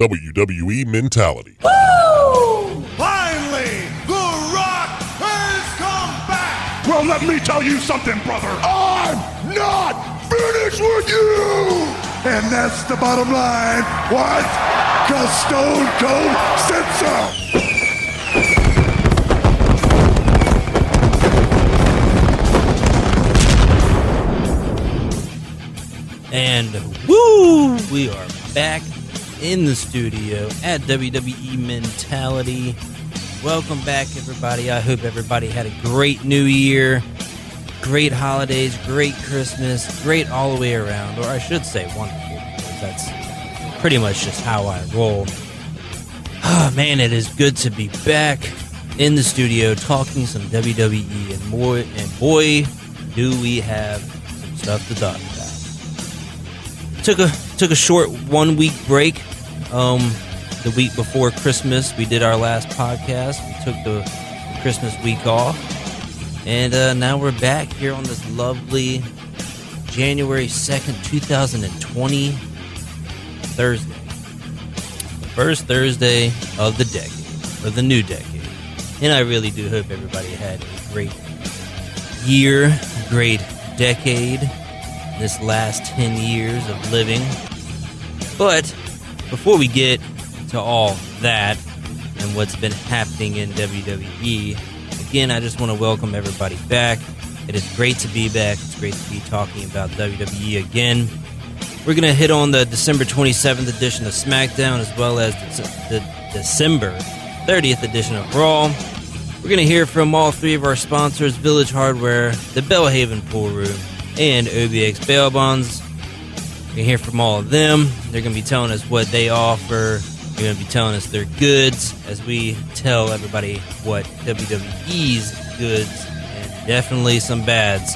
WWE mentality. Finally, The Rock has come back! Well, let me tell you something, brother. I'm not finished with you! And that's the bottom line. What? Because Stone Cold said so. And woo, we are back in the studio at WWE Mentality. Welcome back, everybody. I hope everybody had a great new year, great holidays, great Christmas, great all the way around, or I should say wonderful, because that's pretty much just how I roll. Oh, man, it is good to be back in the studio talking some WWE, and more, and boy, do we have some stuff to talk about took a took a short one week break. Um, the week before Christmas, we did our last podcast. We took the, Christmas week off, and uh, now we're back here on this lovely January second, two thousand and twenty Thursday, the first Thursday of the decade or the new decade. And I really do hope everybody had a great year, great decade this last 10 years of living. But before we get to all that and what's been happening in WWE, again, I just want to welcome everybody back. It is great to be back. It's great to be talking about WWE again. We're going to hit on the December 27th edition of SmackDown as well as the, December 30th edition of Raw. We're going to hear from all three of our sponsors Village Hardware, the Bellhaven Pool Room, and OBX Bail Bonds. You can hear from all of them. They're going to be telling us what they offer. They're going to be telling us their goods as we tell everybody what WWE's goods and definitely some bads.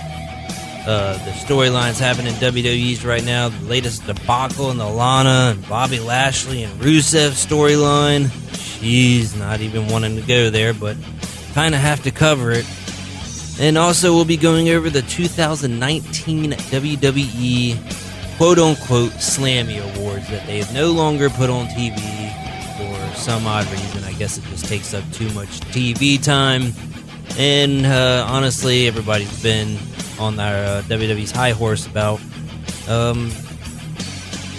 Uh, the storylines happening in WWE's right now. The latest debacle in the Lana and Bobby Lashley and Rusev storyline. She's not even wanting to go there, but kind of have to cover it. And also, we'll be going over the 2019 WWE quote unquote Slammy Awards that they have no longer put on TV for some odd reason. I guess it just takes up too much TV time. And uh, honestly, everybody's been on their uh, WWE's high horse about um,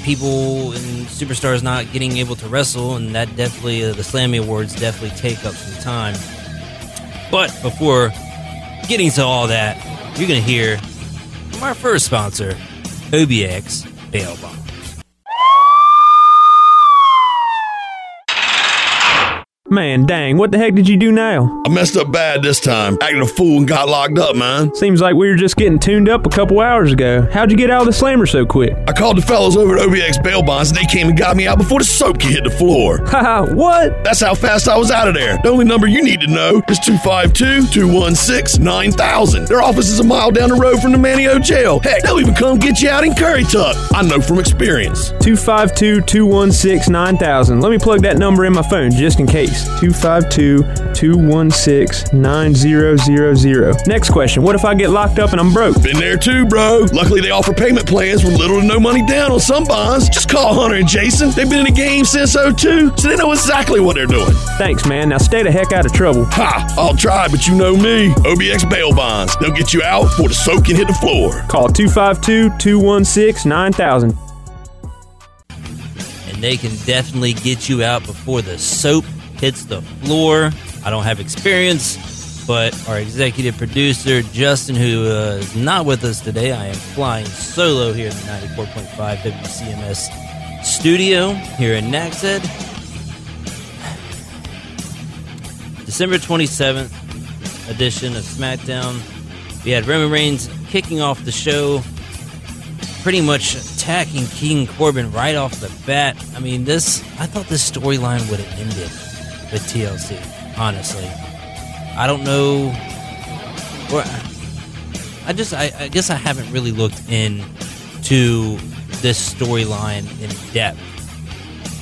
people and superstars not getting able to wrestle, and that definitely, uh, the Slammy Awards definitely take up some time. But before getting to all that, you're going to hear from our first sponsor, OBX Bail Bond. Man, dang, what the heck did you do now? I messed up bad this time, acting a fool and got locked up, man. Seems like we were just getting tuned up a couple hours ago. How'd you get out of the slammer so quick? I called the fellows over at OBX Bail Bonds and they came and got me out before the soap could hit the floor. Haha, what? That's how fast I was out of there. The only number you need to know is 252 216 9000. Their office is a mile down the road from the Manteo jail. Heck, they'll even come get you out in Currituck. I know from experience. 252 216 9000. Let me plug that number in my phone just in case. 252 216 9000. Next question What if I get locked up and I'm broke? Been there too, bro. Luckily, they offer payment plans with little to no money down on some bonds. Just call Hunter and Jason. They've been in the game since 02, so they know exactly what they're doing. Thanks, man. Now stay the heck out of trouble. Ha! I'll try, but you know me. OBX Bail Bonds. They'll get you out before the soap can hit the floor. Call 252 216 9000. And they can definitely get you out before the soap hits the floor. I don't have experience, but our executive producer, Justin, who uh, is not with us today, I am flying solo here in the 94.5 WCMS studio here in Nags Head. December 27th edition of SmackDown. We had Roman Reigns kicking off the show, pretty much attacking King Corbin right off the bat. I mean, this, I thought this storyline would have ended with TLC, honestly. I don't know. Or, I just, I, I guess I haven't really looked into this storyline in depth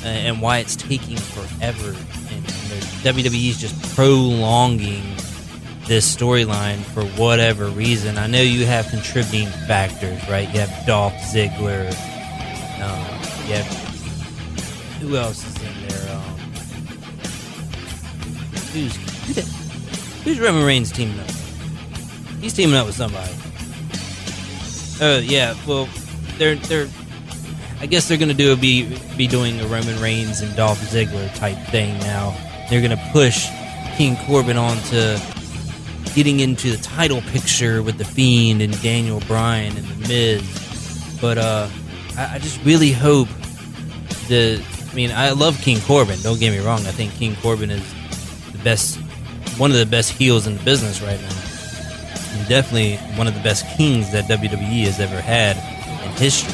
and why it's taking forever. And, and WWE's just prolonging this storyline for whatever reason. I know you have contributing factors, right? You have Dolph Ziggler, um, you have who else is in who's who who's Roman Reigns teaming up? He's teaming up with somebody. Oh yeah, well they're they're. I guess they're gonna do a, be be doing a Roman Reigns and Dolph Ziggler type thing now. They're gonna push King Corbin onto getting into the title picture with the Fiend and Daniel Bryan and the Miz. But uh, I, I just really hope the. I mean, I love King Corbin. Don't get me wrong. I think King Corbin is best, one of the best heels in the business right now. And definitely one of the best kings that WWE has ever had in history.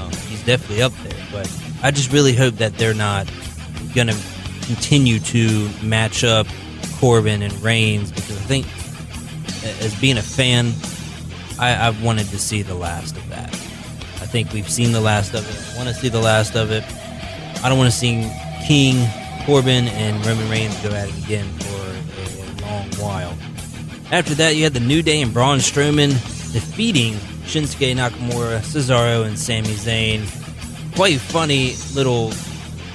Um, he's definitely up there. But I just really hope that they're not going to continue to match up Corbin and Reigns because I think, as being a fan, I, I've wanted to see the last of that. I think we've seen the last of it. I want to see the last of it. I don't want to see King, Corbin, and Roman Reigns go at it again for a, a long while. After that, you had the New Day and Braun Strowman defeating Shinsuke Nakamura, Cesaro, and Sami Zayn. Quite funny little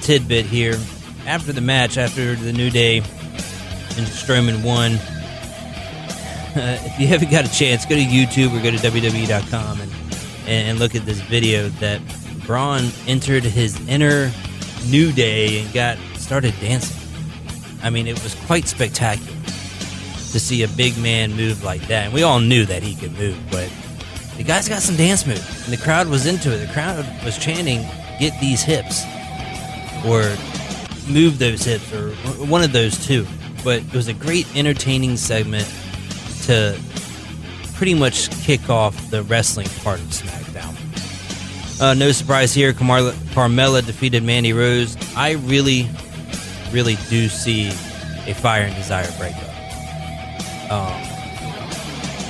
tidbit here. After the match, after the New Day and Strowman won, uh, if you haven't got a chance, go to YouTube or go to WWE.com and, and look at this video that Braun entered his inner New Day and got started dancing. I mean, it was quite spectacular to see a big man move like that. And we all knew that he could move, but the guy's got some dance moves. And the crowd was into it. The crowd was chanting, get these hips, or move those hips, or one of those two. But it was a great entertaining segment to pretty much kick off the wrestling part of SmackDown. Uh, no surprise here, Carmella, Carmella defeated Mandy Rose. I really, really do see a Fire and Desire breakup. Um,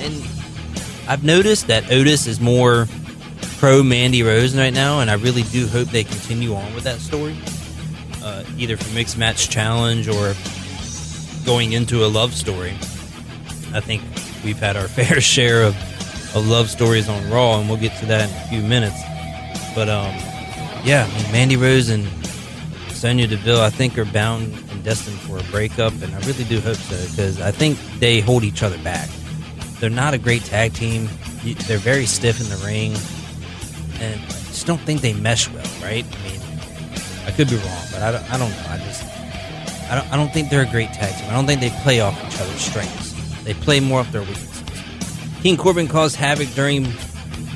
and I've noticed that Otis is more pro Mandy Rose right now, and I really do hope they continue on with that story, uh, either for Mixed Match Challenge or going into a love story. I think we've had our fair share of, of love stories on Raw, and we'll get to that in a few minutes. But um, yeah, Mandy Rose and Sonya Deville, I think, are bound and destined for a breakup, and I really do hope so because I think they hold each other back. They're not a great tag team. They're very stiff in the ring, and I just don't think they mesh well, right? I mean, I could be wrong, but I don't, I don't know. I just I don't, I don't think they're a great tag team. I don't think they play off each other's strengths. They play more off their weaknesses. King Corbin caused havoc during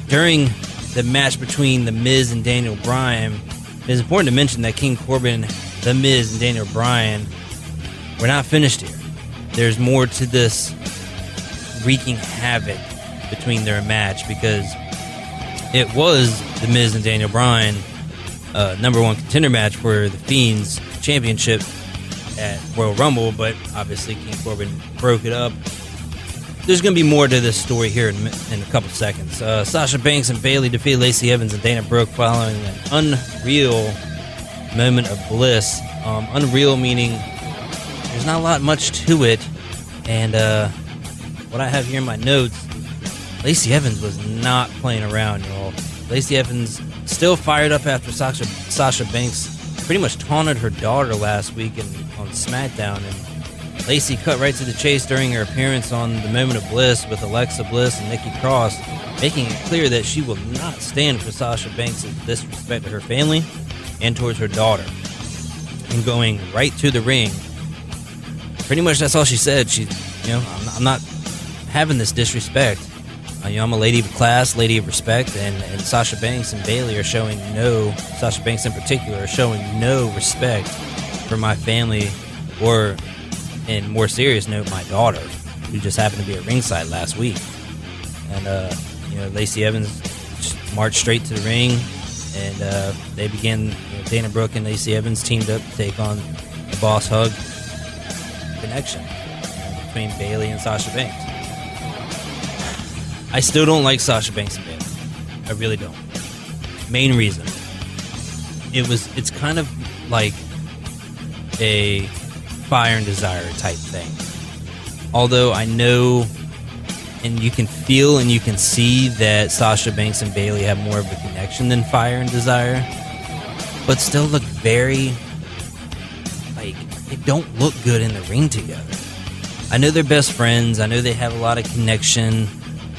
during the match between The Miz and Daniel Bryan. It is important to mention that King Corbin, The Miz, and Daniel Bryan were not finished here. There's more to this wreaking havoc between their match because it was The Miz and Daniel Bryan uh, number one contender match for the Fiends championship at Royal Rumble, but obviously King Corbin broke it up. There's going to be more to this story here in, in a couple seconds. Uh, Sasha Banks and Bayley defeat Lacey Evans and Dana Brooke following an unreal moment of bliss. Um, unreal meaning there's not a lot much to it, and uh, what I have here in my notes, Lacey Evans was not playing around, y'all. Lacey Evans still fired up after Sasha, Sasha Banks pretty much taunted her daughter last week in, on SmackDown, and Lacey cut right to the chase during her appearance on the Moment of Bliss with Alexa Bliss and Nikki Cross, making it clear that she will not stand for Sasha Banks' disrespect to her family and towards her daughter, and going right to the ring. Pretty much that's all she said. She, you know, I'm, I'm not having this disrespect. Uh, you know, I'm a lady of class, lady of respect, and, and Sasha Banks and Bayley are showing no, Sasha Banks in particular, are showing no respect for my family or, in more serious note, my daughter, who just happened to be at ringside last week. And, uh, you know, Lacey Evans marched straight to the ring, and uh, they began, you know, Dana Brooke and Lacey Evans teamed up to take on the Boss Hug connection between Bayley and Sasha Banks. I still don't like Sasha Banks and Bayley. I really don't. Main reason. It was it's kind of like a fire and desire type thing. Although I know and you can feel and you can see that Sasha Banks and Bayley have more of a connection than fire and desire. but still look very like they don't look good in the ring together. I know they're best friends. I know they have a lot of connection,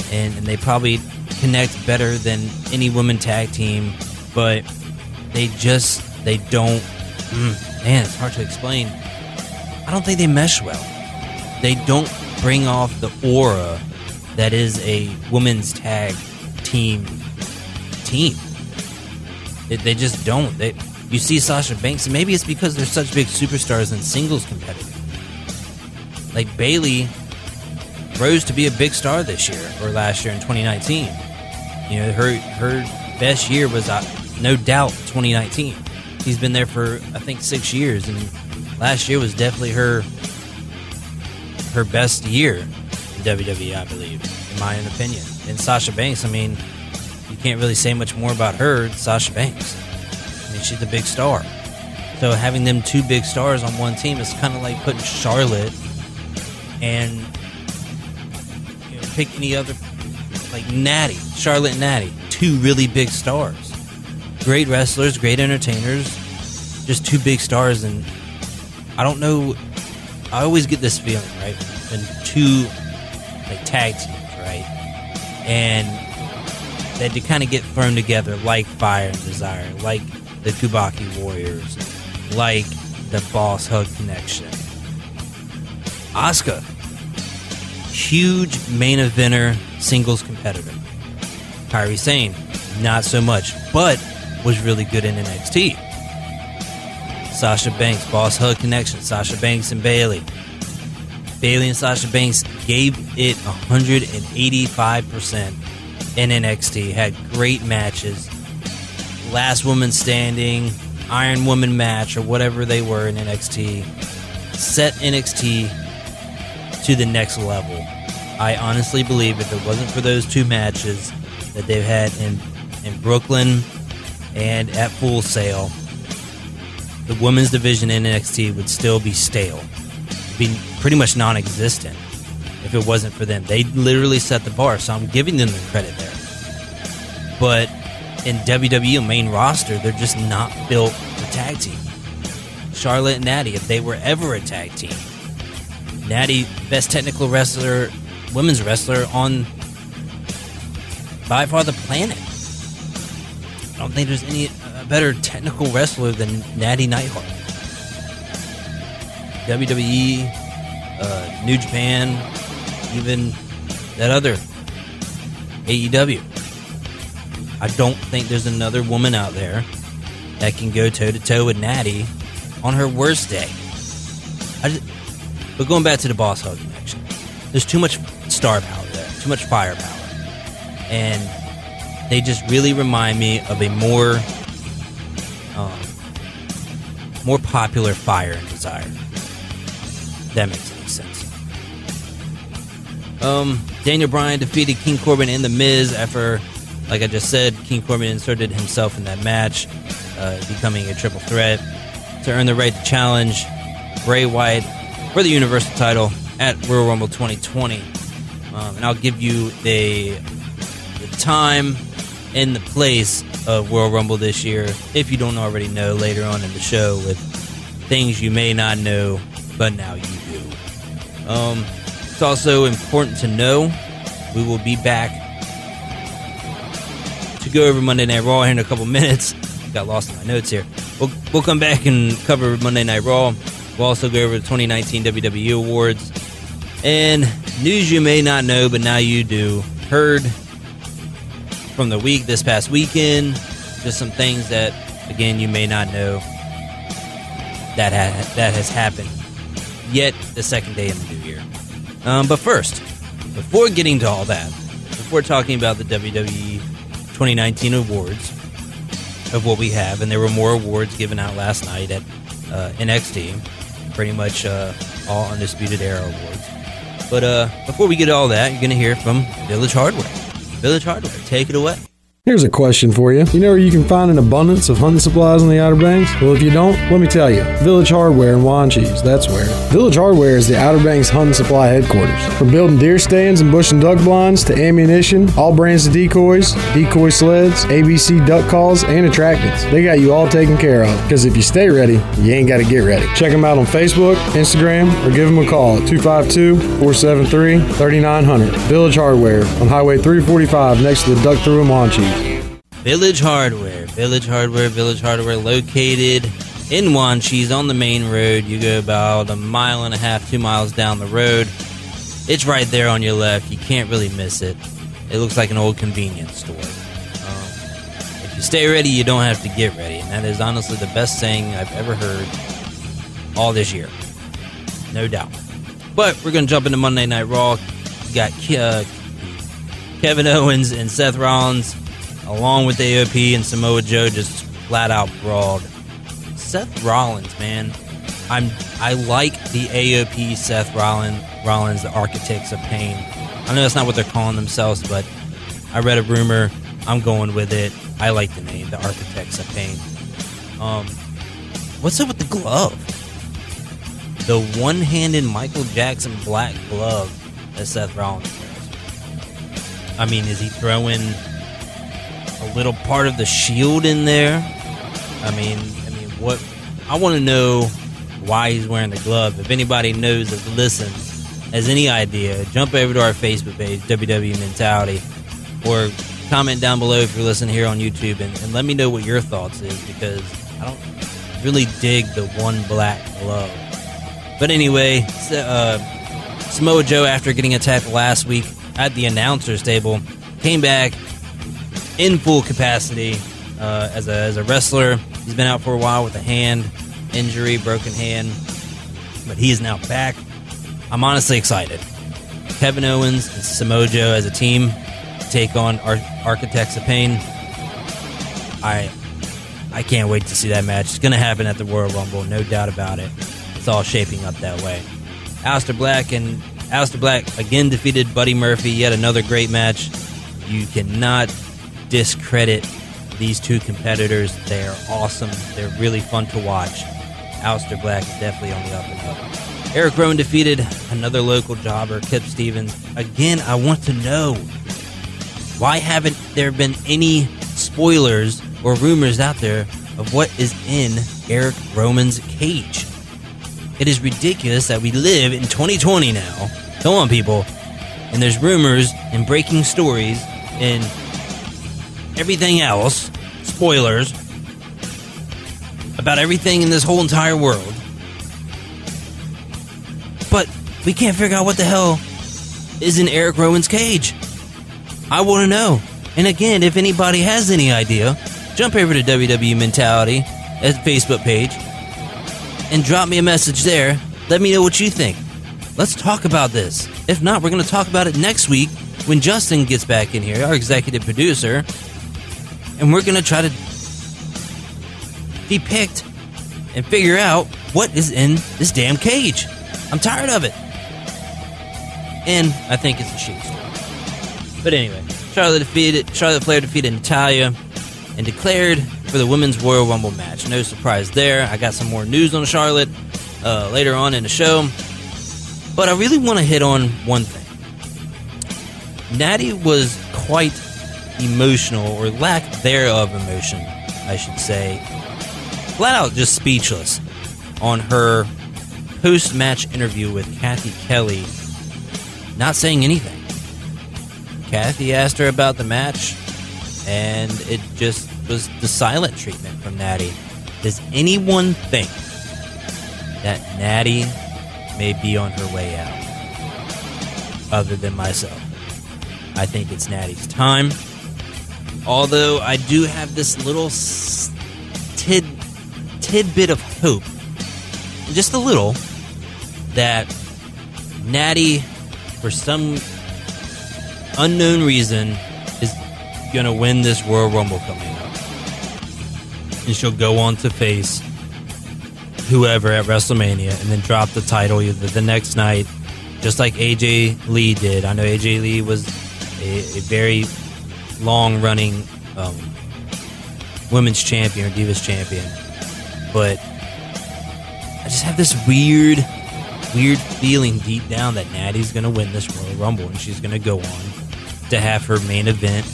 and, and they probably connect better than any women tag team, but they just they don't. Mm, man, it's hard to explain. I don't think they mesh well. They don't bring off the aura that is a women's tag team team. They, they just don't. They, you see Sasha Banks, and maybe it's because they're such big superstars in singles competitive. Like Bayley rose to be a big star this year or last year in 2019. You know, her her best year was uh, no doubt 2019. She's been there for I think six years, and last year was definitely her her best year in WWE, I believe, in my own opinion. And Sasha Banks, I mean, you can't really say much more about her. Sasha Banks. I mean, she's a big star. So having them two big stars on one team is kind of like putting Charlotte and you know, pick any other like Natty, Charlotte and Natty, two really big stars. Great wrestlers, great entertainers, just two big stars and I don't know I always get this feeling, right? When two like tag teams, right? And they kind of get thrown together like Fire and Desire, like the Kabuki Warriors, like the Boss Hug Connection. Asuka, huge main eventer, singles competitor. Kairi Sane, not so much, but was really good in NXT. Sasha Banks, Boss Hug Connection, Sasha Banks and Bayley. Bayley and Sasha Banks gave it 185% in NXT, had great matches. Last Woman Standing, Iron Woman match, or whatever they were in NXT, set NXT to the next level. I honestly believe if it wasn't for those two matches that they've had in, in Brooklyn and at Full Sail, the women's division in NXT would still be stale, be pretty much non-existent if it wasn't for them. They literally set the bar, so I'm giving them the credit there. But in WWE main roster, they're just not built for tag team. Charlotte and Natty, if they were ever a tag team, Natty, best technical wrestler, women's wrestler on by far the planet. I don't think there's any uh, better technical wrestler than Natty Neidhart. WWE, uh, New Japan, even that other AEW. I don't think there's another woman out there that can go toe to toe with Natty on her worst day. Just, but going back to the Boss Hug connection, there's too much star power there, too much firepower, and they just really remind me of a more, um, more popular Fire and Desire. That makes any sense. Um, Daniel Bryan defeated King Corbin and The Miz after, like I just said, King Corbin inserted himself in that match, uh, becoming a triple threat to earn the right to challenge Bray Wyatt for the Universal title at Royal Rumble 2020. Um, and I'll give you the, the time and the place of Royal Rumble this year if you don't already know later on in the show with things you may not know, but now you do. Um, it's also important to know we will be back to go over Monday Night Raw here in a couple minutes. Got lost in my notes here. We'll, we'll come back and cover Monday Night Raw. We'll also go over the 2019 WWE Awards. And news you may not know, but now you do. Heard from the week this past weekend. Just some things that, again, you may not know that ha- that has happened yet the second day of the new year. Um, but first, before getting to all that, before talking about the WWE 2019 awards of what we have, and there were more awards given out last night at uh, NXT, pretty much uh, all Undisputed Era awards. But uh, before we get to all that, you're going to hear from Village Hardware. Village Hardware, take it away. Here's a question for you. You know where you can find an abundance of hunting supplies in the Outer Banks? Well, if you don't, let me tell you. Village Hardware in Wanchese, that's where. Village Hardware is the Outer Banks hunting supply headquarters. From building deer stands and bush and duck blinds to ammunition, all brands of decoys, decoy sleds, ABC duck calls, and attractants. They got you all taken care of. Because if you stay ready, you ain't got to get ready. Check them out on Facebook, Instagram, or give them a call at 252 473 3900. Village Hardware on Highway 345 next to the Duck Thru in Wanchese. Village Hardware, Village Hardware, Village Hardware, located in Wan Wanchese on the main road. You go about a mile and a half, two miles down the road. It's right there on your left. You can't really miss it. It looks like an old convenience store. Um, if you stay ready, you don't have to get ready, and that is honestly the best thing I've ever heard all this year, no doubt. But we're gonna jump into Monday Night Raw. We got uh, Kevin Owens and Seth Rollins along with AOP and Samoa Joe, just flat out brawled. Seth Rollins, man, I'm I like the AOP Seth Rollins, Rollins, the Architects of Pain. I know that's not what they're calling themselves, but I read a rumor. I'm going with it. I like the name, the Architects of Pain. Um, what's up with the glove? The one-handed Michael Jackson black glove that Seth Rollins. I mean, is he throwing little part of the shield in there? I mean, I mean, what? I want to know why he's wearing the glove. If anybody knows that listens, has any idea, jump over to our Facebook page, WWE Mentality, or comment down below if you're listening here on YouTube, and, and let me know what your thoughts is because I don't really dig the one black glove. But anyway, uh, Samoa Joe, after getting attacked last week at the announcers table, came back in full capacity uh, as, a, as a wrestler. He's been out for a while with a hand injury, broken hand, but he is now back. I'm honestly excited. Kevin Owens and Samoa Joe as a team take on Ar- Architects of Pain. I I can't wait to see that match. It's going to happen at the Royal Rumble, no doubt about it. It's all shaping up that way. Aleister Black and Aleister Black again defeated Buddy Murphy. Yet another great match. You cannot discredit these two competitors. They are awesome. They're really fun to watch. Aleister Black is definitely on the up and up. Eric Rowan defeated another local jobber, Kip Stevens. Again, I want to know why haven't there been any spoilers or rumors out there of what is in Eric Rowan's cage? It is ridiculous that we live in 2020 now. Come on, people. And there's rumors and breaking stories and everything else, spoilers, about everything in this whole entire world. But we can't figure out what the hell is in Eric Rowan's cage. I want to know. And again, if anybody has any idea, jump over to WWE Mentality at the Facebook page and drop me a message there. Let me know what you think. Let's talk about this. If not, we're going to talk about it next week when Justin gets back in here, our executive producer, and we're going to try to depict and figure out what is in this damn cage. I'm tired of it. And I think it's a shit story. But anyway, Charlotte defeated Charlotte Flair defeated Natalya and declared for the women's Royal Rumble match. No surprise there. I got some more news on Charlotte uh, later on in the show. But I really want to hit on one thing. Natty was quite emotional, or lack thereof emotion, I should say. Flat out just speechless on her post match interview with Cathy Kelley, not saying anything. Kathy asked her about the match, and it just was the silent treatment from Natty. Does anyone think that Natty may be on her way out? Other than myself. I think it's Natty's time. Although I do have this little tid, tidbit of hope, just a little, that Natty, for some unknown reason, is to win this Royal Rumble coming up. And she'll go on to face whoever at WrestleMania and then drop the title either the next night, just like AJ Lee did. I know AJ Lee was a, a very long running um, women's champion or Divas champion, but I just have this weird, weird feeling deep down that Natty's going to win this Royal Rumble and she's going to go on to have her main event.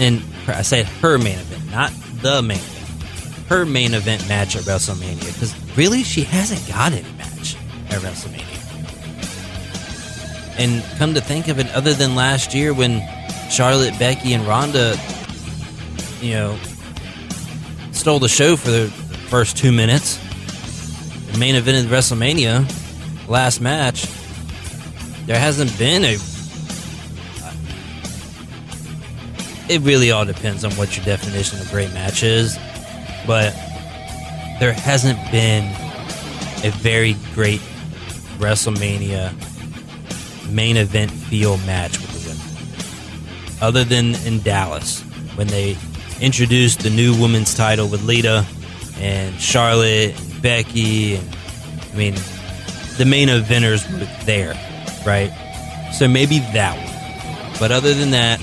And I said her main event, not the main event. Her main event match at WrestleMania. Because really, she hasn't got any match at WrestleMania. And come to think of it, other than last year when Charlotte, Becky, and Ronda, you know, stole the show for the first two minutes, the main event of WrestleMania, last match, there hasn't been a. Uh, it really all depends on what your definition of great match is, but there hasn't been a very great WrestleMania main event feel match with. Other than in Dallas, when they introduced the new women's title with Lita and Charlotte and Becky. And, I mean, the main eventers were there, right? So maybe that one. But other than that,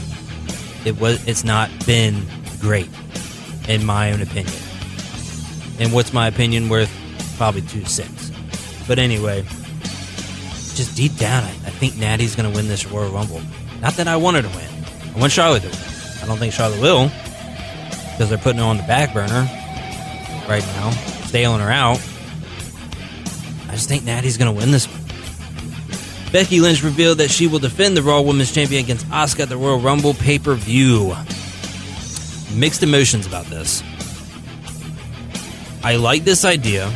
it was it's not been great, in my own opinion. And what's my opinion worth? Probably two cents. But anyway, just deep down, I, I think Natty's going to win this Royal Rumble. Not that I want her to win. I want Charlotte win. I don't think Charlotte will because they're putting her on the back burner right now, stailing her out. I just think Natty's going to win this one. Becky Lynch revealed that she will defend the Raw Women's Champion against Asuka at the Royal Rumble pay per view. Mixed emotions about this. I like this idea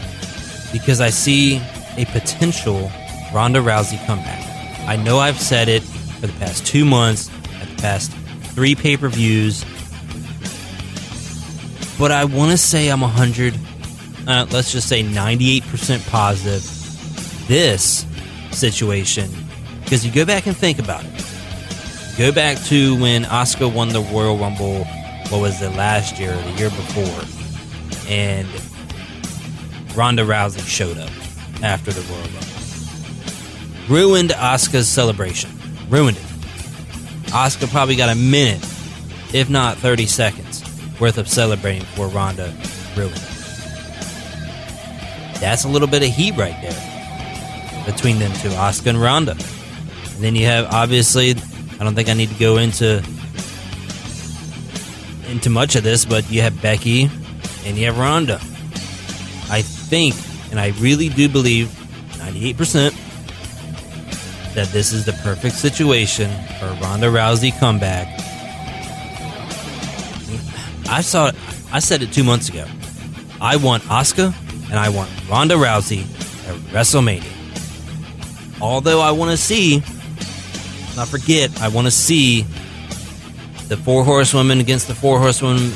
because I see a potential Ronda Rousey comeback. I know I've said it for the past two months, past three pay per views, but I want to say I'm 100, uh, let's just say 98% positive this situation because you go back and think about it. Go back to when Asuka won the Royal Rumble, what was it, last year or the year before, and Ronda Rousey showed up after the Royal Rumble. Ruined Asuka's celebration. Ruined it. Asuka probably got a minute, if not 30 seconds, worth of celebrating for Ronda ruined. That's a little bit of heat right there between them two, Asuka and Ronda. And then you have obviously, I don't think I need to go into into much of this, but you have Becky and you have Ronda. I think, and I really do believe, 98%, that this is the perfect situation for a Ronda Rousey comeback. I saw it, I said it two months ago. I want Asuka and I want Ronda Rousey at WrestleMania. Although I want to see, not forget, I want to see the four horsewomen against the four horsewomen,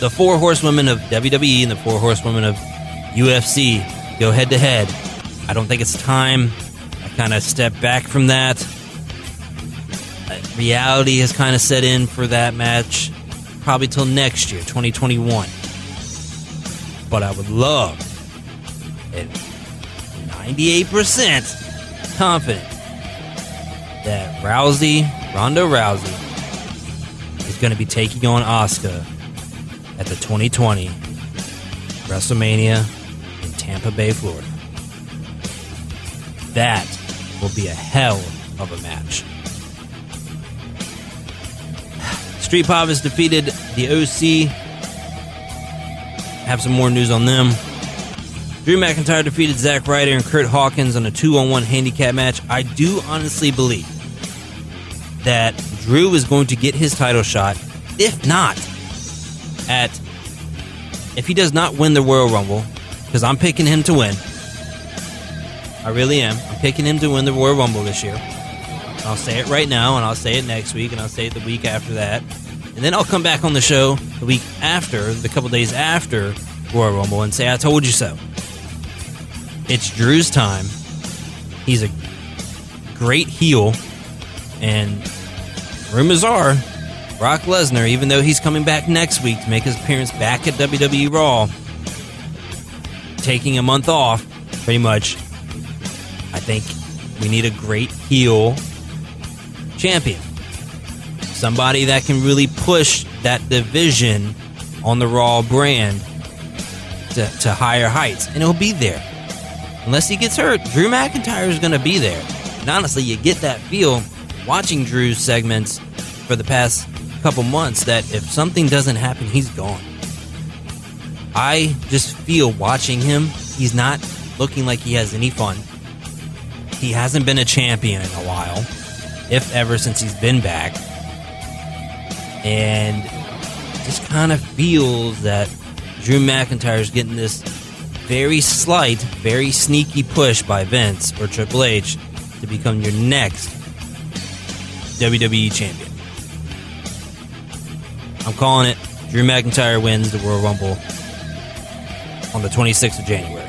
the four horsewomen of WWE and the four horsewomen of UFC go head to head. I don't think it's time. Kind of step back from that. Uh, Reality has kind of set in for that match, probably till next year, 2021. But I would love, at 98% confident, that Rousey, Ronda Rousey, is going to be taking on Asuka at the 2020 WrestleMania in Tampa Bay, Florida. That will be a hell of a match. Street Pop has defeated the OC. Have some more news on them. Drew McIntyre defeated Zack Ryder and Kurt Hawkins on a two on one handicap match. I do honestly believe that Drew is going to get his title shot, if not at if he does not win the Royal Rumble, because I'm picking him to win. I really am. I'm picking him to win the Royal Rumble this year. I'll say it right now, and I'll say it next week, and I'll say it the week after that. And then I'll come back on the show the week after, the couple days after Royal Rumble, and say, I told you so. It's Drew's time. He's a great heel, and rumors are Brock Lesnar, even though he's coming back next week to make his appearance back at WWE Raw, taking a month off, pretty much. Think we need a great heel champion. Somebody that can really push that division on the Raw brand to, to higher heights, and he'll be there. Unless he gets hurt, Drew McIntyre is going to be there. And honestly, you get that feel watching Drew's segments for the past couple months that if something doesn't happen, he's gone. I just feel watching him, he's not looking like he has any fun. He hasn't been a champion in a while, if ever since he's been back. And just kind of feels that Drew McIntyre is getting this very slight, very sneaky push by Vince or Triple H to become your next WWE champion. I'm calling it. Drew McIntyre wins the Royal Rumble on the 26th of January.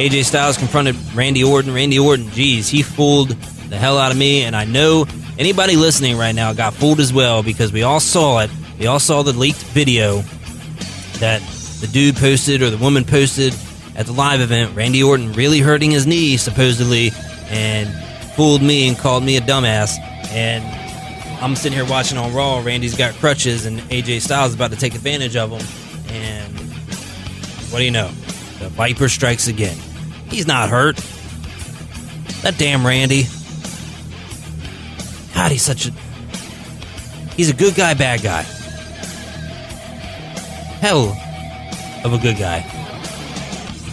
AJ Styles confronted Randy Orton. Randy Orton, geez, he fooled the hell out of me, and I know anybody listening right now got fooled as well because we all saw it. We all saw the leaked video that the dude posted or the woman posted at the live event. Randy Orton really hurting his knee, supposedly, and fooled me and called me a dumbass. And I'm sitting here watching on Raw. Randy's got crutches, and AJ Styles is about to take advantage of him. And what do you know? The Viper strikes again. He's not hurt. That damn Randy. God, he's such a. He's a good guy, bad guy. Hell of a good guy.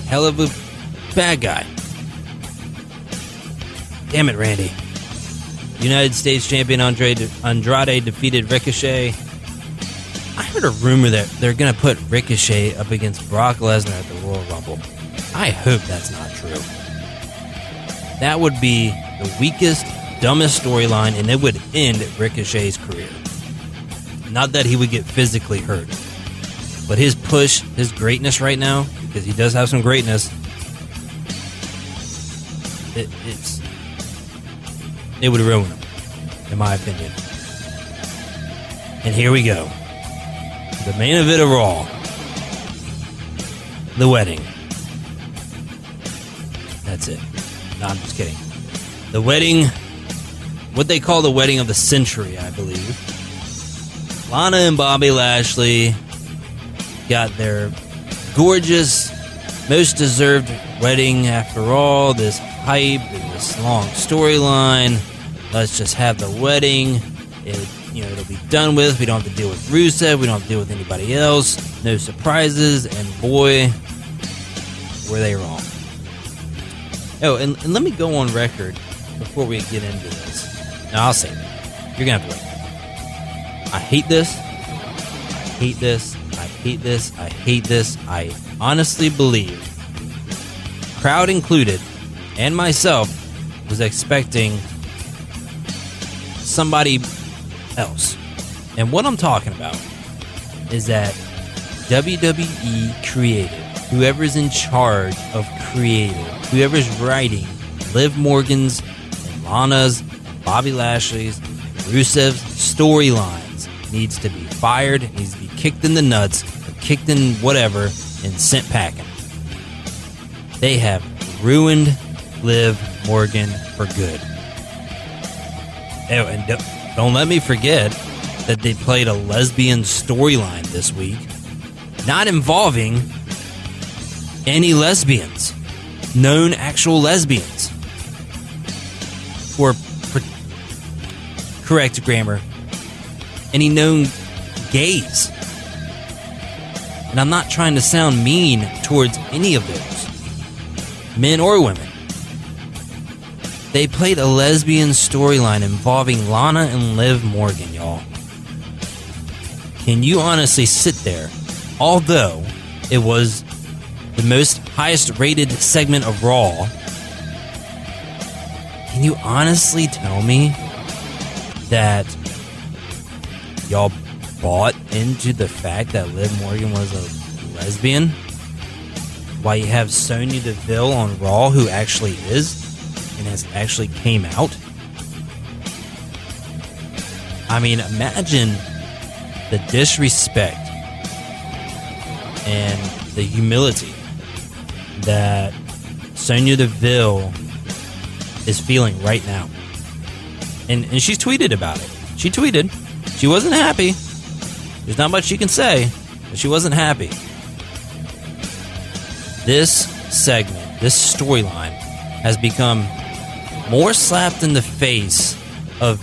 Hell of a bad guy. Damn it, Randy. United States champion Andre Andrade defeated Ricochet. I heard a rumor that they're going to put Ricochet up against Brock Lesnar at the Royal Rumble. I hope that's not true. That would be the weakest, dumbest storyline, and it would end Ricochet's career. Not that he would get physically hurt, but his push, his greatness right now, because he does have some greatness, it, it's it would ruin him, in my opinion. And here we go. The main event of Raw. The wedding. That's it. No, I'm just kidding. The wedding, what they call the wedding of the century, I believe. Lana and Bobby Lashley got their gorgeous, most deserved wedding after all this hype and this long storyline. Let's just have the wedding. It, you know, it'll be done with. We don't have to deal with Rusev. We don't have to deal with anybody else. No surprises. And boy, were they wrong. Oh, and, and let me go on record before we get into this. Now, I'll say that. You're going to have to wait. I hate this. I hate this. I hate this. I hate this. I honestly believe, crowd included, and myself, was expecting somebody else. And what I'm talking about is that WWE creative, whoever's in charge of creative, whoever's writing Liv Morgan's Lana's Bobby Lashley's Rusev's storylines needs to be fired, needs to be kicked in the nuts, kicked in whatever, and sent packing. They have ruined Liv Morgan for good. Oh, and don't let me forget that they played a lesbian storyline this week, not involving any lesbians, known actual lesbians. Or, per- correct grammar, any known gays. And I'm not trying to sound mean towards any of those, men or women. They played a lesbian storyline involving Lana and Liv Morgan, y'all. Can you honestly sit there, although it was the most highest rated segment of Raw? Can you honestly tell me that y'all bought into the fact that Liv Morgan was a lesbian? Why you have Sonya Deville on Raw, who actually is and has actually came out? I mean, imagine the disrespect and the humility that Sonya Deville is feeling right now. And, and she's tweeted about it. She tweeted. She wasn't happy. There's not much she can say, but she wasn't happy. This segment, this storyline, has become more slapped in the face of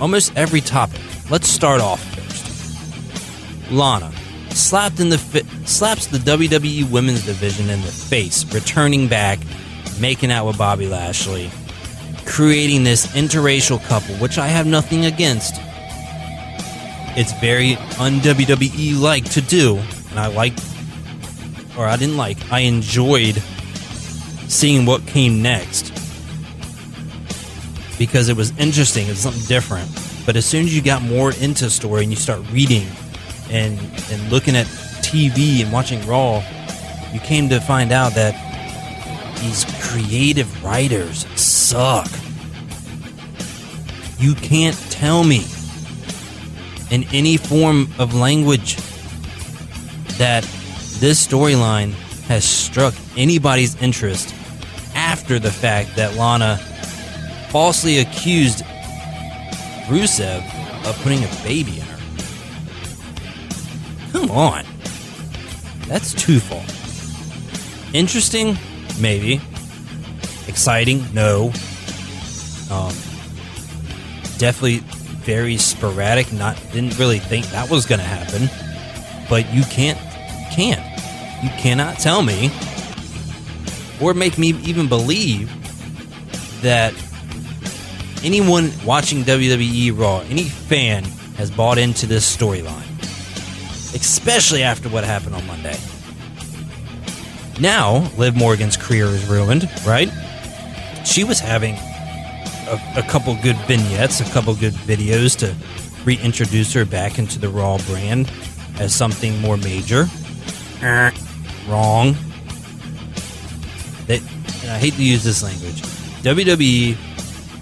almost every topic. Let's start off first. Lana slapped in the fi- slaps the WWE Women's Division in the face, returning back, making out with Bobby Lashley, creating this interracial couple, which I have nothing against. It's very un WWE like to do, and I like, or I didn't like, I enjoyed seeing what came next because it was interesting. It was something different. But as soon as you got more into story and you start reading and and looking at TV and watching Raw, you came to find out that these creative writers suck. You can't tell me in any form of language that this storyline has struck anybody's interest after the fact that Lana falsely accused Rusev of putting a baby in her. Come on. That's too far. Interesting? Maybe. Exciting? No. Um, definitely very sporadic. Not didn't really think that was going to happen. But you can't, can't, you cannot tell me, or make me even believe that anyone watching WWE Raw, any fan, has bought into this storyline, especially after what happened on Monday. Now, Liv Morgan's career is ruined, right? She was having a, a couple good vignettes, a couple good videos to reintroduce her back into the Raw brand as something more major. Er, wrong. They, and I hate to use this language. WWE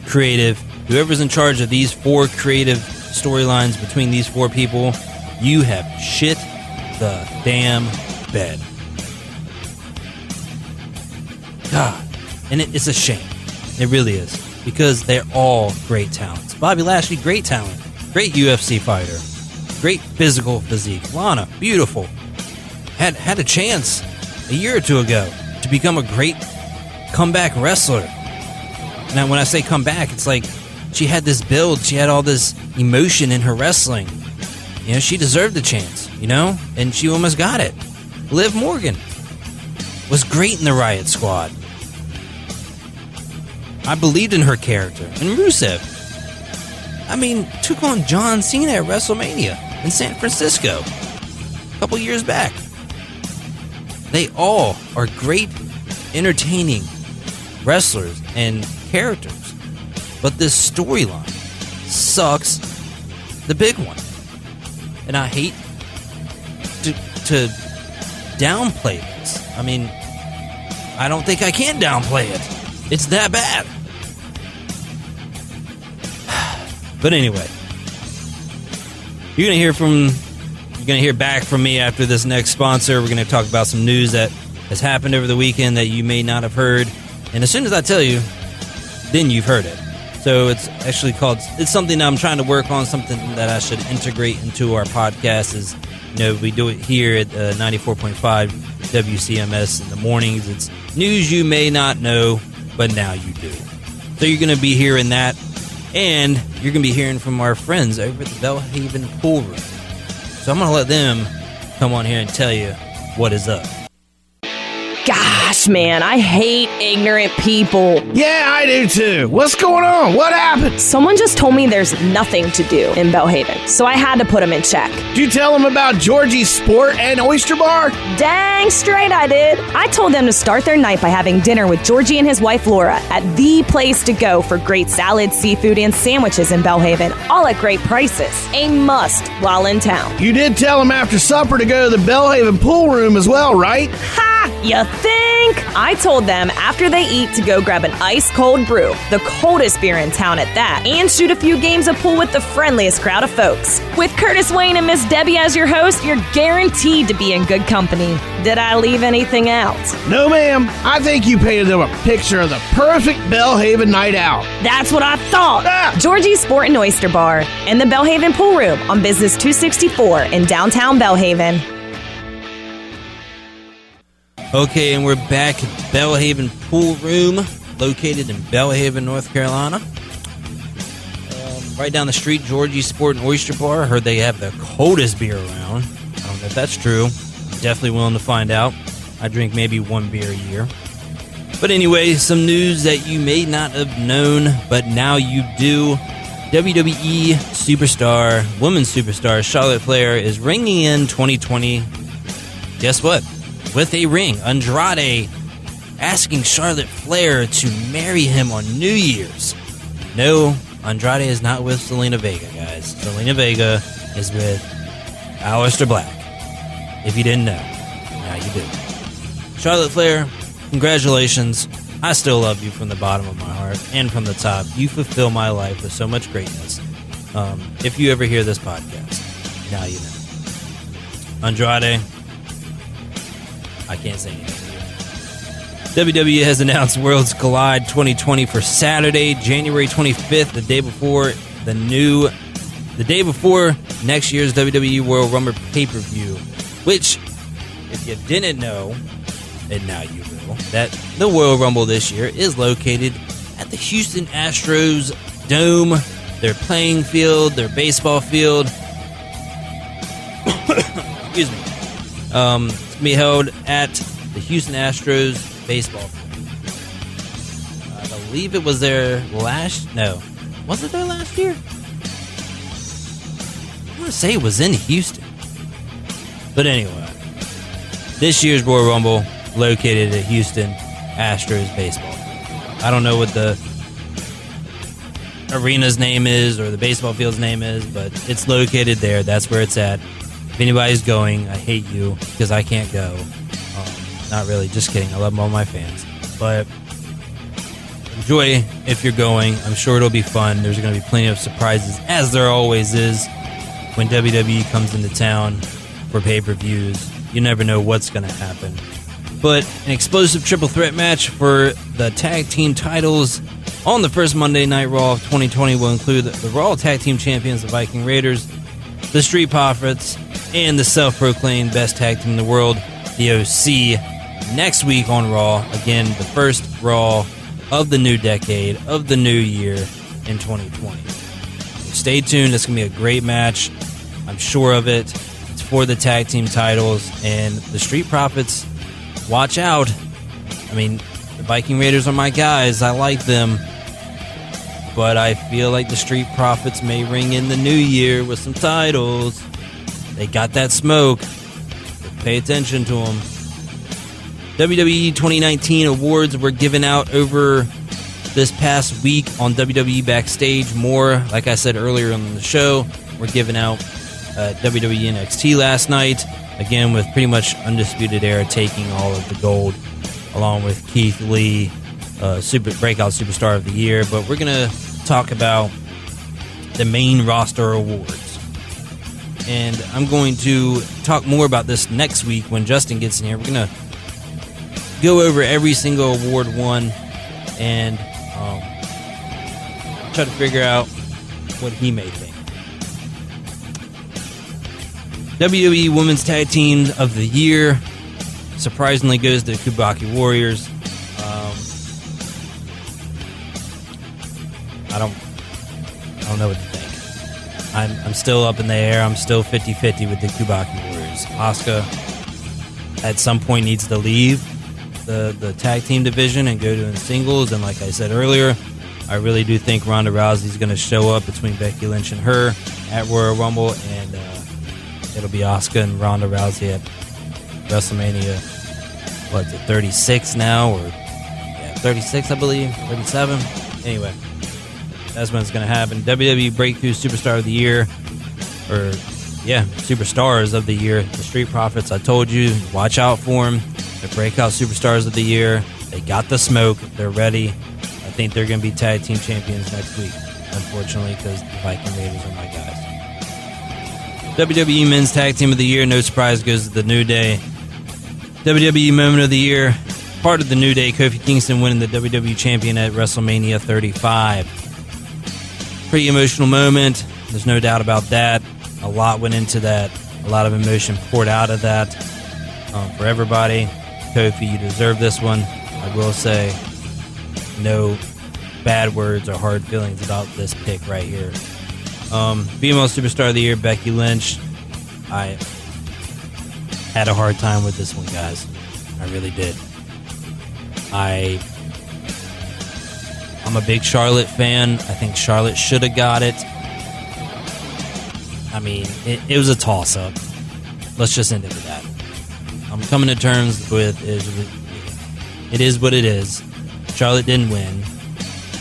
creative, whoever's in charge of these four creative storylines between these four people, you have shit the damn bed. God. And it, it's a shame. It really is. Because they're all great talents. Bobby Lashley, great talent. Great UFC fighter. Great physical physique. Lana, beautiful. Had had a chance a year or two ago to become a great comeback wrestler. Now, when I say come back, it's like she had this build, she had all this emotion in her wrestling. You know, she deserved the chance, you know, and she almost got it. Liv Morgan was great in the Riot Squad. I believed in her character. And Rusev, I mean, took on John Cena at WrestleMania in San Francisco a couple years back. They all are great, entertaining wrestlers and characters. But this storyline sucks the big one. And I hate to, to downplay this. I mean, I don't think I can downplay it. It's that bad. But anyway, you're gonna hear from you're gonna hear back from me after this next sponsor. We're gonna talk about some news that has happened over the weekend that you may not have heard. And as soon as I tell you, then you've heard it. So it's actually called it's something I'm trying to work on, something that I should integrate into our podcast is you know, we do it here at uh, 94.5 WCMS in the mornings. It's news you may not know, but now you do. So you're going to be hearing that, and you're going to be hearing from our friends over at the Belhaven Pool Room. So I'm going to let them come on here and tell you what is up. Man, I hate ignorant people. Yeah, I do too. What's going on? What happened? Someone just told me there's nothing to do in Belhaven, so I had to put them in check. Did you tell them about Georgie's Sport and Oyster Bar? Dang straight I did. I told them to start their night by having dinner with Georgie and his wife Laura at the place to go for great salad, seafood, and sandwiches in Belhaven, all at great prices. A must while in town. You did tell them after supper to go to the Belhaven pool room as well, right? Ha! You think? I told them after they eat to go grab an ice cold brew, the coldest beer in town at that, and shoot a few games of pool with the friendliest crowd of folks. With Curtis Wayne and Miss Debbie as your host, you're guaranteed to be in good company. Did I leave anything out? No, ma'am. I think you painted them a picture of the perfect Belhaven night out. That's what I thought. Ah! Georgie's Sport and Oyster Bar and the Belhaven Pool Room on Business 264 in downtown Belhaven. Okay, and we're back at Belhaven Pool Room, located in Belhaven, North Carolina. Um, right down the street, Georgie's Sport and Oyster Bar. I heard they have the coldest beer around. I don't know if that's true. Definitely willing to find out. I drink maybe one beer a year. But anyway, some news that you may not have known, but now you do. WWE superstar, women's superstar Charlotte Flair is ringing in 2020. Guess what? With a ring. Andrade asking Charlotte Flair to marry him on New Year's. No, Andrade is not with Zelina Vega, guys. Zelina Vega is with Aleister Black. If you didn't know, now you do. Charlotte Flair, congratulations. I still love you from the bottom of my heart and from the top. You fulfill my life with so much greatness. Um, if you ever hear this podcast, now you know. Andrade, I can't say anything. WWE has announced Worlds Collide 2020 for Saturday, January 25th, the day before the new, the day before next year's WWE Royal Rumble pay per view. Which, if you didn't know, and now you will, that the Royal Rumble this year is located at the Houston Astros Dome, their playing field, their baseball field. Excuse me. Um, gonna be held at the Houston Astros baseball. I believe it was there last. No, was it there last year? I want to say it was in Houston. But anyway, this year's Royal Rumble located at Houston Astros baseball. I don't know what the arena's name is or the baseball field's name is, but it's located there. That's where it's at. If anybody's going, I hate you because I can't go. Um, not really, just kidding. I love all my fans, but enjoy if you're going. I'm sure it'll be fun. There's going to be plenty of surprises, as there always is when WWE comes into town for pay per views. You never know what's going to happen. But an explosive triple threat match for the tag team titles on the first Monday Night Raw of 2020 will include the Raw Tag Team Champions, the Viking Raiders, the Street Profits, and the self proclaimed best tag team in the world, the OC. Next week on Raw, again, the first Raw of the new decade, of the new year in 2020. Stay tuned. It's going to be a great match. I'm sure of it. It's for the tag team titles. And the Street Profits, watch out. I mean, the Viking Raiders are my guys. I like them. But I feel like the Street Profits may ring in the new year with some titles. They got that smoke. Pay attention to them. WWE 2019 awards were given out over this past week on WWE Backstage. More, like I said earlier on the show, were given out at WWE NXT last night. Again, with pretty much Undisputed Era taking all of the gold, along with Keith Lee, uh, super breakout superstar of the year. But we're gonna talk about the main roster awards and I'm going to talk more about this next week when Justin gets in here. We're going to go over every single award won and um, try to figure out what he may think. WWE Women's Tag Team of the Year surprisingly goes to Kabuki Warriors. Um, I don't, I don't know what to. I'm, I'm still up in the air. I'm still 50 50 with the Kabuki Warriors. Asuka at some point needs to leave the, the tag team division and go to singles. And like I said earlier, I really do think Ronda Rousey's going to show up between Becky Lynch and her at Royal Rumble. And uh, it'll be Asuka and Ronda Rousey at WrestleMania, what's it, 36 now? Or yeah, 36, I believe. 37. Anyway. That's when it's going to happen. WWE Breakthrough Superstar of the Year, or yeah, Superstars of the Year, the Street Profits. I told you, watch out for them. They're breakout superstars of the year. They got the smoke. They're ready. I think they're going to be tag team champions next week, unfortunately, because the Viking Raiders are my guys. WWE Men's Tag Team of the Year, no surprise, goes to the New Day. WWE Moment of the Year, part of the New Day, Kofi Kingston winning the WWE Champion at WrestleMania 35. Pretty emotional moment. There's no doubt about that. A lot went into that. A lot of emotion poured out of that um, for everybody. Kofi, you deserve this one. I will say, no bad words or hard feelings about this pick right here. Um, female superstar of the year, Becky Lynch. I had a hard time with this one, guys. I really did. I I'm a big Charlotte fan. I think Charlotte should have got it. I mean, it, it was a toss up. Let's just end it with that. I'm coming to terms with it is what it is. Charlotte didn't win,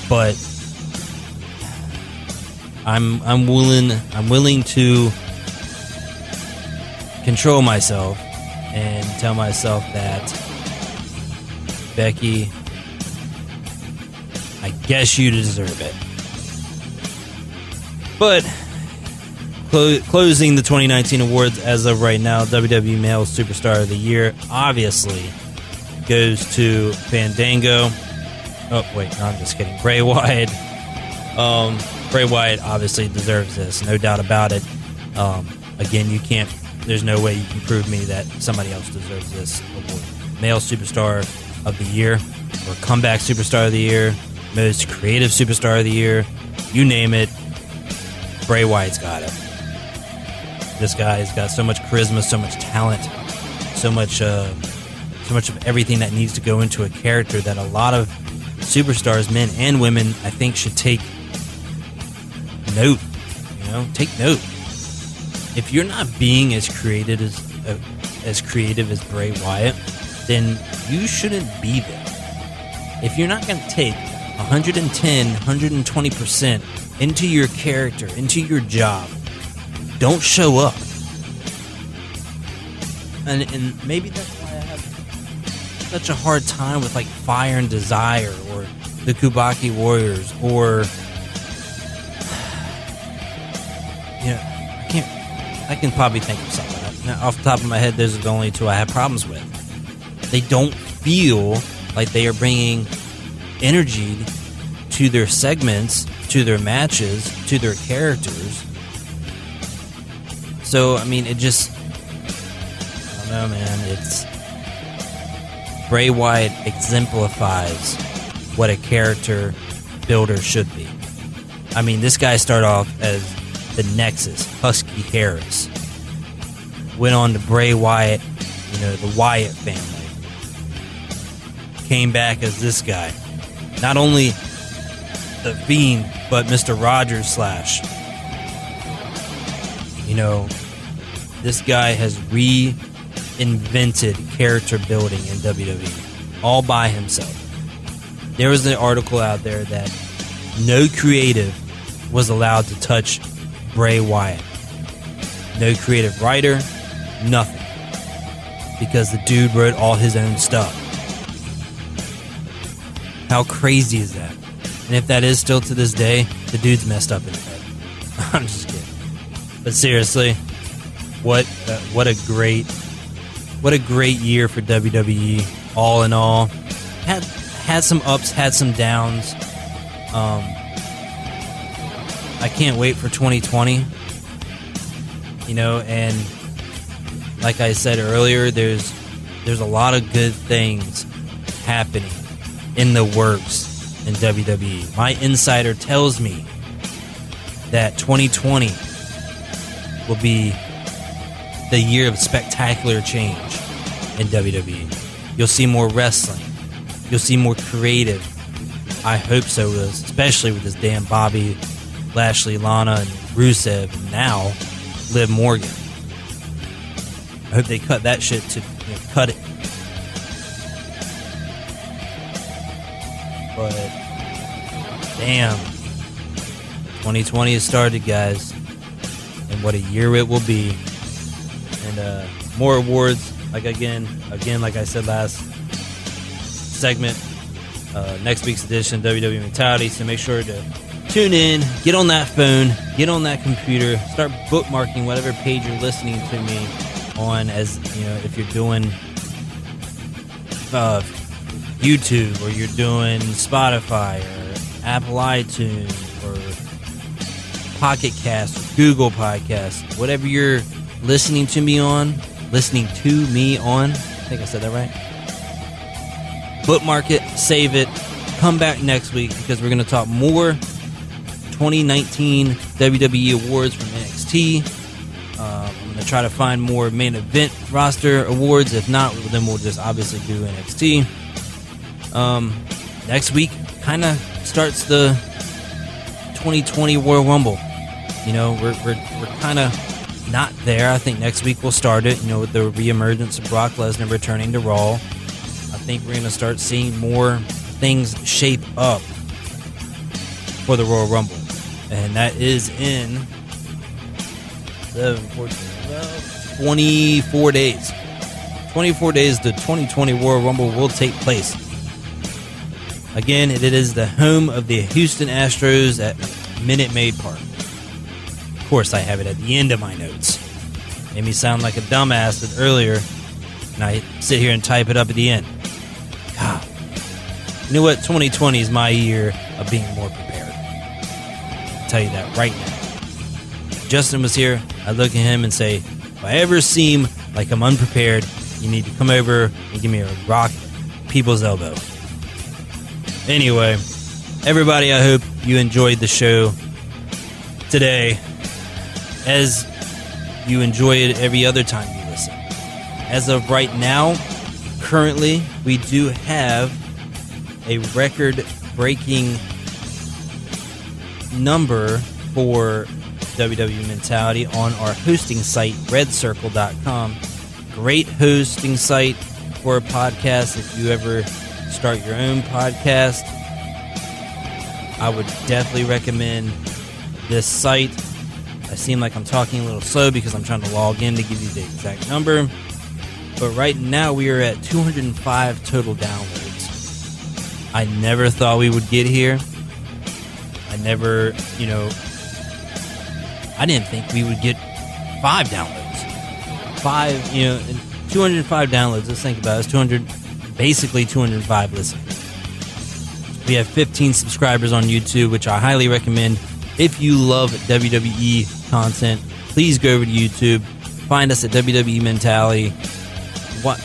but I'm I'm willing I'm willing to control myself and tell myself that Becky guess you deserve it. But clo- closing the 2019 awards as of right now, WWE Male Superstar of the Year obviously goes to Fandango. Oh wait, no, I'm just kidding. Bray Wyatt. Um, Bray Wyatt obviously deserves this, no doubt about it. Um, again, you can't. There's no way you can prove me that somebody else deserves this award. Male Superstar of the Year, or Comeback Superstar of the Year, Most Creative Superstar of the Year, you name it. Bray Wyatt's got it. This guy's got so much charisma, so much talent, so much, uh, so much of everything that needs to go into a character that a lot of superstars, men and women, I think should take note. You know, take note. If you're not being as creative as uh, as creative as Bray Wyatt, then you shouldn't be there. If you're not going to take 110, 120% into your character, into your job, don't show up. And and maybe that's why I have such a hard time with like Fire and Desire or the Kabuki Warriors or yeah, I can't. I can probably think of something. Off the top of my head, those are the only two I have problems with. They don't feel like they are bringing energy to their segments, to their matches, to their characters. So, I mean, it just. I don't know, man. It's. Bray Wyatt exemplifies what a character builder should be. I mean, this guy started off as the Nexus, Husky Harris. Went on to Bray Wyatt, you know, the Wyatt family. Came back as this guy. Not only the Fiend, but Mr. Rogers slash. You know, this guy has reinvented character building in WWE all by himself. There was an article out there that no creative was allowed to touch Bray Wyatt. No creative writer, nothing. Because the dude wrote all his own stuff. How crazy is that? And if that is still to this day, the dude's messed up in the head. I'm just kidding. But seriously, what uh, what a great what a great year for WWE all in all. Had had some ups, had some downs. Um, I can't wait for 2020. You know, and like I said earlier, there's there's a lot of good things happening in the works in WWE. My insider tells me that 2020 will be the year of spectacular change in WWE. You'll see more wrestling. You'll see more creative. I hope so, especially with this damn Bobby, Lashley, Lana, and Rusev, and now Liv Morgan. I hope they cut that shit to you know, cut it. Damn, 2020 has started, guys, and what a year it will be. And uh, more awards. like again, again, like I said last segment, uh, next week's edition WWE Mentality. So make sure to tune in, get on that phone, get on that computer, start bookmarking whatever page you're listening to me on. As you know, if you're doing uh, YouTube or you're doing Spotify or Apple iTunes or Pocket Cast, or Google Podcast, whatever you're listening to me on, listening to me on. I think I said that right. Bookmark it, save it, come back next week because we're going to talk more 2019 WWE awards from NXT. Uh, I'm going to try to find more main event roster awards. If not, then we'll just obviously do NXT. Um, next week kind of starts the 2020 Royal Rumble. You know, we're, we're, we're kind of not there. I think next week we'll start it, you know, with the reemergence of Brock Lesnar returning to Raw. I think we're going to start seeing more things shape up for the Royal Rumble. And that is in 7, 14, 24 days. 24 days, the 2020 Royal Rumble will take place. Again, it is the home of the Houston Astros at Minute Maid Park. Of course, I have it at the end of my notes. Made me sound like a dumbass earlier, and I sit here and type it up at the end. God. You know what? 2020 is my year of being more prepared. I'll tell you that right now. Justin was here. I look at him and say, if I ever seem like I'm unprepared, you need to come over and give me a rock people's elbow. Anyway, everybody, I hope you enjoyed the show today as you enjoy it every other time you listen. As of right now, currently, we do have a record breaking number for WWE Mentality on our hosting site, redcircle.com. Great hosting site for a podcast if you ever start your own podcast. I would definitely recommend this site. I seem like I'm talking a little slow because I'm trying to log in to give you the exact number. But right now we are at 205 total downloads. I never thought we would get here. I never, you know, I didn't think we would get five downloads. Five, you know, 205 downloads. Let's think about it. It's 200, basically 205 listens. We have 15 subscribers on YouTube, which I highly recommend. If you love WWE content, please go over to YouTube. Find us at WWE Mentality. What?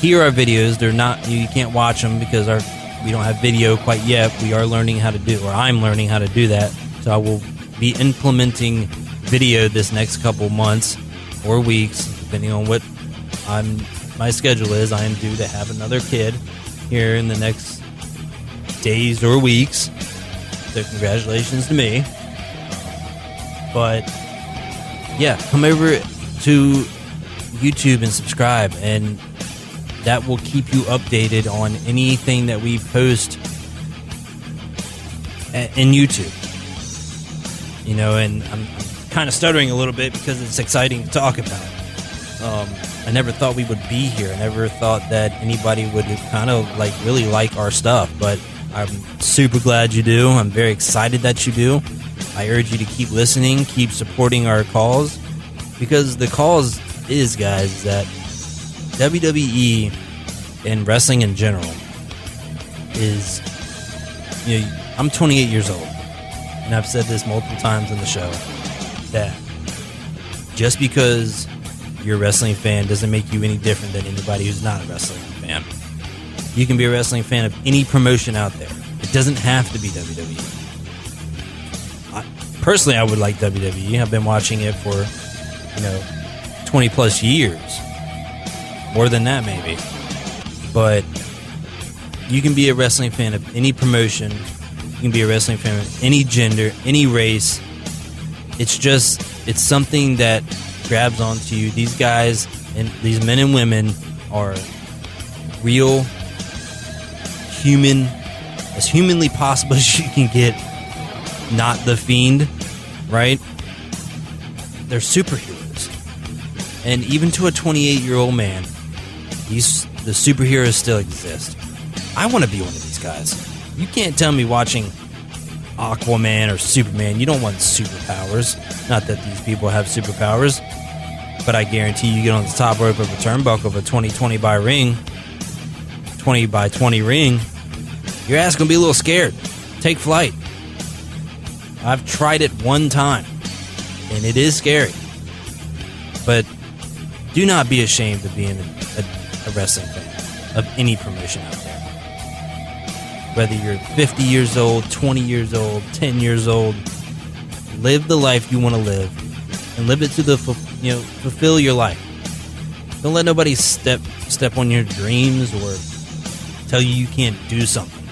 Here are videos. They're not. You can't watch them because our we don't have video quite yet. We are learning how to do, or I'm learning how to do that. So I will be implementing video this next couple months or weeks, depending on what I'm my schedule is. I am due to have another kid here in the next days or weeks. So congratulations to me. But yeah, come over to YouTube and subscribe and that will keep you updated on anything that we post in YouTube. You know, and I'm, I'm kind of stuttering a little bit because it's exciting to talk about. Um, I never thought we would be here. I never thought that anybody would kind of like really like our stuff, but I'm super glad you do. I'm very excited that you do. I urge you to keep listening, keep supporting our calls because the cause is, guys, that WWE and wrestling in general is, you know, I'm 28 years old, and I've said this multiple times in the show that just because you're a wrestling fan doesn't make you any different than anybody who's not a wrestling fan. You can be a wrestling fan of any promotion out there. It doesn't have to be WWE. I, personally, I would like WWE. I've been watching it for, you know, 20 plus years. More than that, maybe. But you can be a wrestling fan of any promotion. You can be a wrestling fan of any gender, any race. It's just, it's something that grabs onto you. These guys and these men and women are real, human, as humanly possible as you can get. Not the fiend, right? They're superheroes. And even to a 28 year old man, These the superheroes still exist. I want to be one of these guys. You can't tell me watching Aquaman or Superman, you don't want superpowers. Not that these people have superpowers, but I guarantee you get on the top rope of a turnbuckle of a 2020 by ring, 20 by 20 ring, your ass gonna be a little scared. Take flight. I've tried it one time, and it is scary. But do not be ashamed of being a, a, wrestling fan of any promotion out. Whether you're 50 years old, 20 years old, 10 years old, live the life you want to live, and live it to the you know fulfill your life. Don't let nobody step step on your dreams or tell you you can't do something.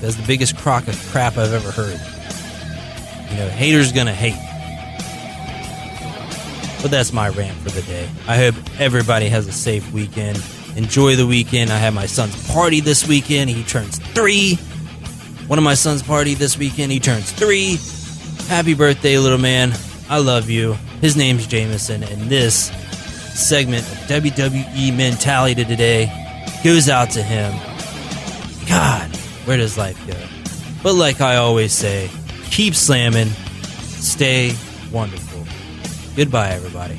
That's the biggest crock of crap I've ever heard. You know, haters gonna hate. But that's my rant for the day. I hope everybody has a safe weekend. Enjoy the weekend. I have my son's party this weekend. He turns three. One of my son's party this weekend. He turns three. Happy birthday, little man. I love you. His name's Jameson, and this segment of WWE Mentality today goes out to him. God, where does life go? But like I always say, keep slamming, stay wonderful. Goodbye, everybody.